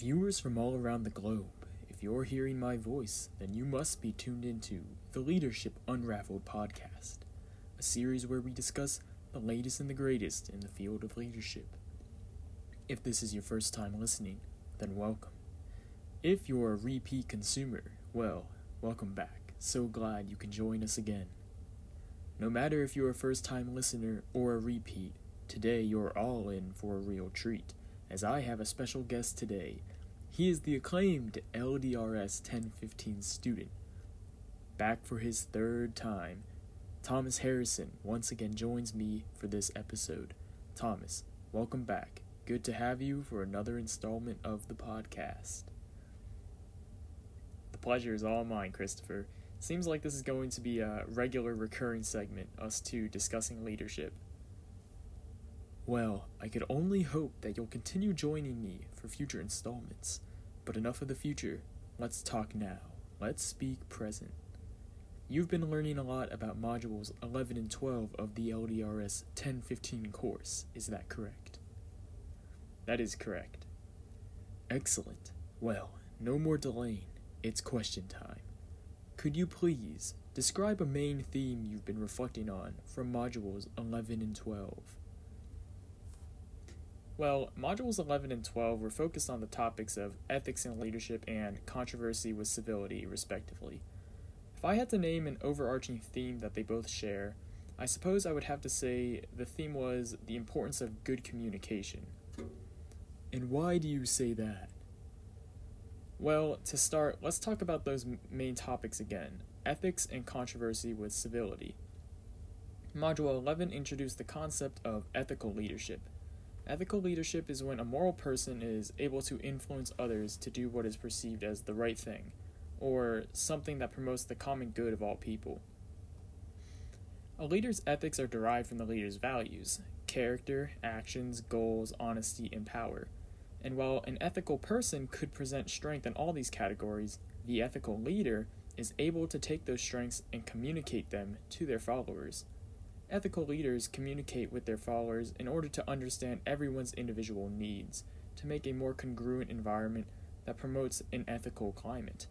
Viewers from all around the globe, if you're hearing my voice, then you must be tuned into the Leadership Unraveled podcast, a series where we discuss the latest and the greatest in the field of leadership. If this is your first time listening, then welcome. If you're a repeat consumer, well, welcome back. So glad you can join us again. No matter if you're a first time listener or a repeat, today you're all in for a real treat, as I have a special guest today. He is the acclaimed LDRS 1015 student. Back for his third time, Thomas Harrison once again joins me for this episode. Thomas, welcome back. Good to have you for another installment of the podcast. The pleasure is all mine, Christopher. Seems like this is going to be a regular recurring segment, us two discussing leadership. Well, I could only hope that you'll continue joining me for future installments. But enough of the future. Let's talk now. Let's speak present. You've been learning a lot about modules 11 and 12 of the LDRS 1015 course, is that correct? That is correct. Excellent. Well, no more delaying. It's question time. Could you please describe a main theme you've been reflecting on from modules 11 and 12? Well, modules 11 and 12 were focused on the topics of ethics and leadership and controversy with civility, respectively. If I had to name an overarching theme that they both share, I suppose I would have to say the theme was the importance of good communication. And why do you say that? Well, to start, let's talk about those main topics again ethics and controversy with civility. Module 11 introduced the concept of ethical leadership. Ethical leadership is when a moral person is able to influence others to do what is perceived as the right thing, or something that promotes the common good of all people. A leader's ethics are derived from the leader's values character, actions, goals, honesty, and power. And while an ethical person could present strength in all these categories, the ethical leader is able to take those strengths and communicate them to their followers. Ethical leaders communicate with their followers in order to understand everyone's individual needs, to make a more congruent environment that promotes an ethical climate.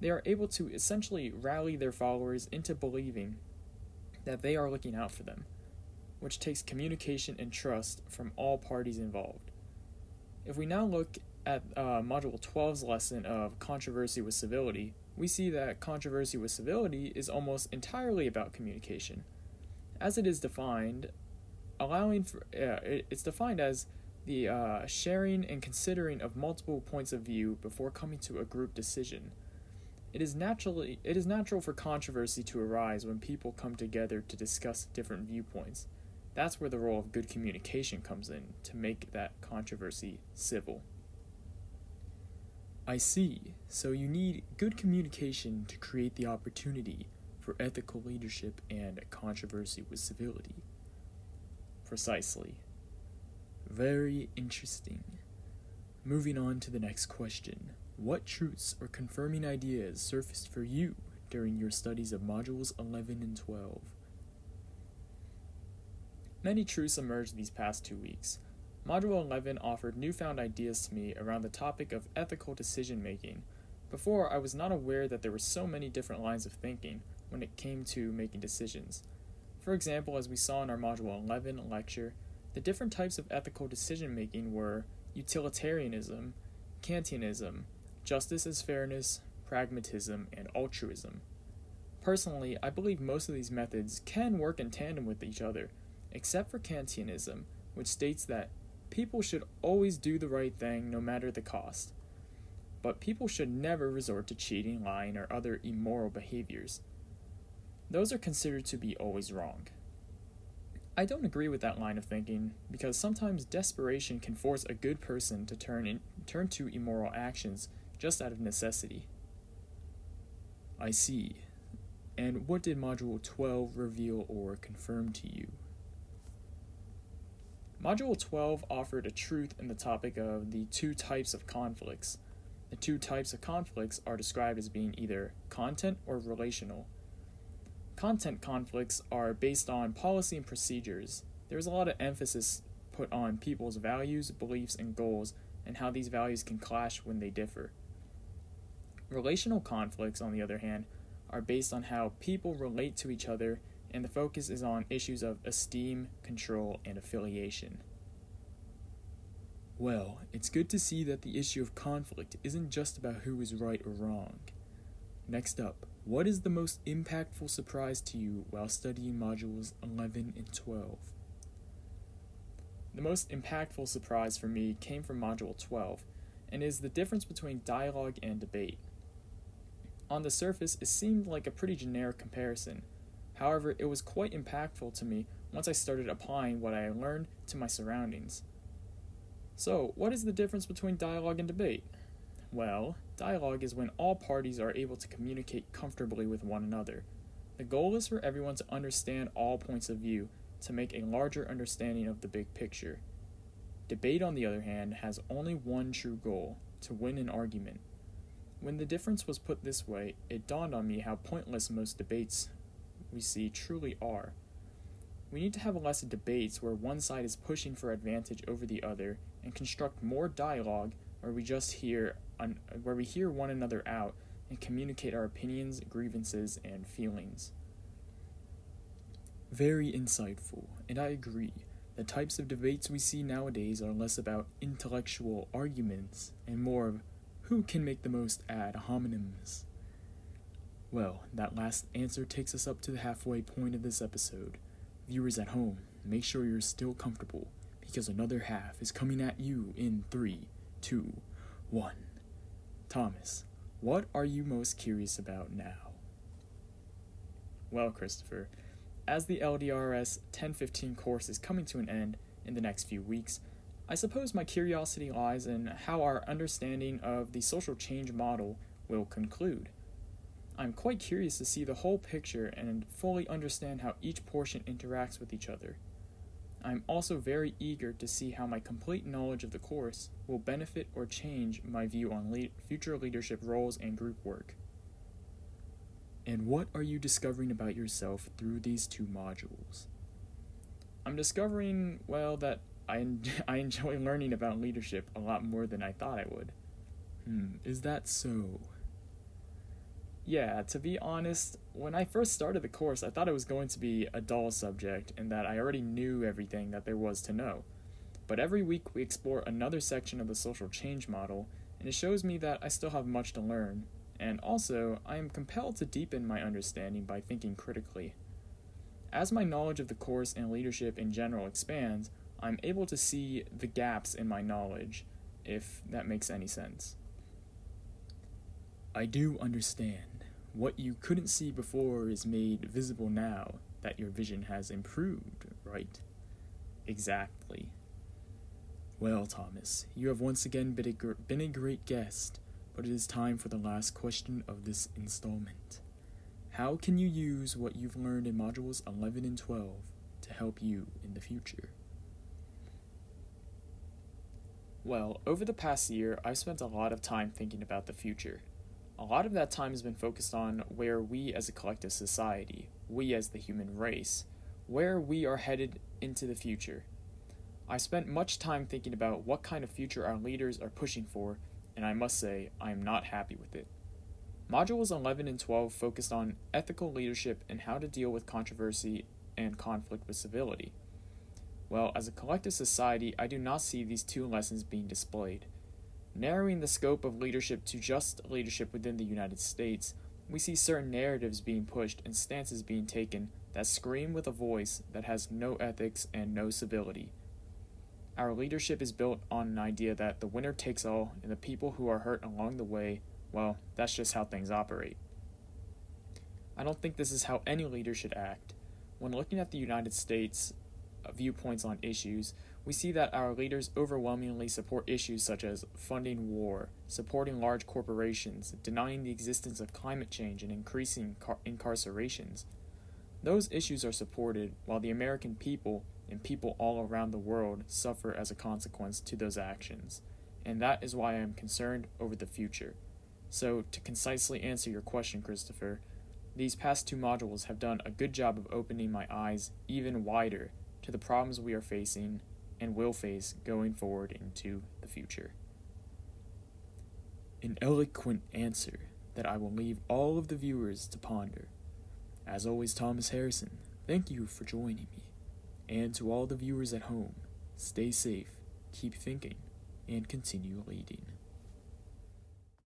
They are able to essentially rally their followers into believing that they are looking out for them, which takes communication and trust from all parties involved. If we now look at uh, Module 12's lesson of controversy with civility, we see that controversy with civility is almost entirely about communication. As it is defined, allowing for uh, it's defined as the uh, sharing and considering of multiple points of view before coming to a group decision. It is naturally it is natural for controversy to arise when people come together to discuss different viewpoints. That's where the role of good communication comes in to make that controversy civil. I see. So you need good communication to create the opportunity for ethical leadership and controversy with civility. Precisely. Very interesting. Moving on to the next question. What truths or confirming ideas surfaced for you during your studies of modules 11 and 12? Many truths emerged these past two weeks. Module 11 offered newfound ideas to me around the topic of ethical decision making. Before, I was not aware that there were so many different lines of thinking when it came to making decisions. For example, as we saw in our Module 11 lecture, the different types of ethical decision making were utilitarianism, Kantianism, justice as fairness, pragmatism, and altruism. Personally, I believe most of these methods can work in tandem with each other, except for Kantianism, which states that people should always do the right thing no matter the cost. But people should never resort to cheating, lying, or other immoral behaviors. Those are considered to be always wrong. I don't agree with that line of thinking because sometimes desperation can force a good person to turn in, turn to immoral actions just out of necessity. I see. And what did Module 12 reveal or confirm to you? Module 12 offered a truth in the topic of the two types of conflicts. The two types of conflicts are described as being either content or relational. Content conflicts are based on policy and procedures. There's a lot of emphasis put on people's values, beliefs, and goals, and how these values can clash when they differ. Relational conflicts, on the other hand, are based on how people relate to each other, and the focus is on issues of esteem, control, and affiliation. Well, it's good to see that the issue of conflict isn't just about who is right or wrong. Next up, what is the most impactful surprise to you while studying modules 11 and 12? The most impactful surprise for me came from Module 12 and is the difference between dialogue and debate. On the surface, it seemed like a pretty generic comparison. However, it was quite impactful to me once I started applying what I learned to my surroundings. So, what is the difference between dialogue and debate? Well, dialogue is when all parties are able to communicate comfortably with one another. The goal is for everyone to understand all points of view to make a larger understanding of the big picture. Debate, on the other hand, has only one true goal to win an argument. When the difference was put this way, it dawned on me how pointless most debates we see truly are. We need to have less debates where one side is pushing for advantage over the other and construct more dialogue where we just hear un- where we hear one another out and communicate our opinions, grievances, and feelings. Very insightful, and I agree. The types of debates we see nowadays are less about intellectual arguments and more of who can make the most ad hominems. Well, that last answer takes us up to the halfway point of this episode. Viewers at home, make sure you're still comfortable because another half is coming at you in three, two, one. Thomas, what are you most curious about now? Well, Christopher, as the LDRS 1015 course is coming to an end in the next few weeks, I suppose my curiosity lies in how our understanding of the social change model will conclude. I'm quite curious to see the whole picture and fully understand how each portion interacts with each other. I'm also very eager to see how my complete knowledge of the course will benefit or change my view on le- future leadership roles and group work. And what are you discovering about yourself through these two modules? I'm discovering, well, that I, en- I enjoy learning about leadership a lot more than I thought I would. Hmm, is that so? Yeah, to be honest, when I first started the course, I thought it was going to be a dull subject and that I already knew everything that there was to know. But every week we explore another section of the social change model, and it shows me that I still have much to learn, and also I am compelled to deepen my understanding by thinking critically. As my knowledge of the course and leadership in general expands, I'm able to see the gaps in my knowledge, if that makes any sense. I do understand. What you couldn't see before is made visible now that your vision has improved, right? Exactly. Well, Thomas, you have once again been a, gr- been a great guest, but it is time for the last question of this installment. How can you use what you've learned in modules 11 and 12 to help you in the future? Well, over the past year, I've spent a lot of time thinking about the future a lot of that time has been focused on where we as a collective society, we as the human race, where we are headed into the future. I spent much time thinking about what kind of future our leaders are pushing for, and I must say, I am not happy with it. Modules 11 and 12 focused on ethical leadership and how to deal with controversy and conflict with civility. Well, as a collective society, I do not see these two lessons being displayed. Narrowing the scope of leadership to just leadership within the United States, we see certain narratives being pushed and stances being taken that scream with a voice that has no ethics and no civility. Our leadership is built on an idea that the winner takes all and the people who are hurt along the way, well, that's just how things operate. I don't think this is how any leader should act. When looking at the United States viewpoints on issues, we see that our leaders overwhelmingly support issues such as funding war, supporting large corporations, denying the existence of climate change, and increasing car- incarcerations. Those issues are supported while the American people and people all around the world suffer as a consequence to those actions, and that is why I am concerned over the future. So, to concisely answer your question, Christopher, these past two modules have done a good job of opening my eyes even wider to the problems we are facing and will face going forward into the future. An eloquent answer that I will leave all of the viewers to ponder. As always, Thomas Harrison, thank you for joining me. And to all the viewers at home, stay safe, keep thinking, and continue leading.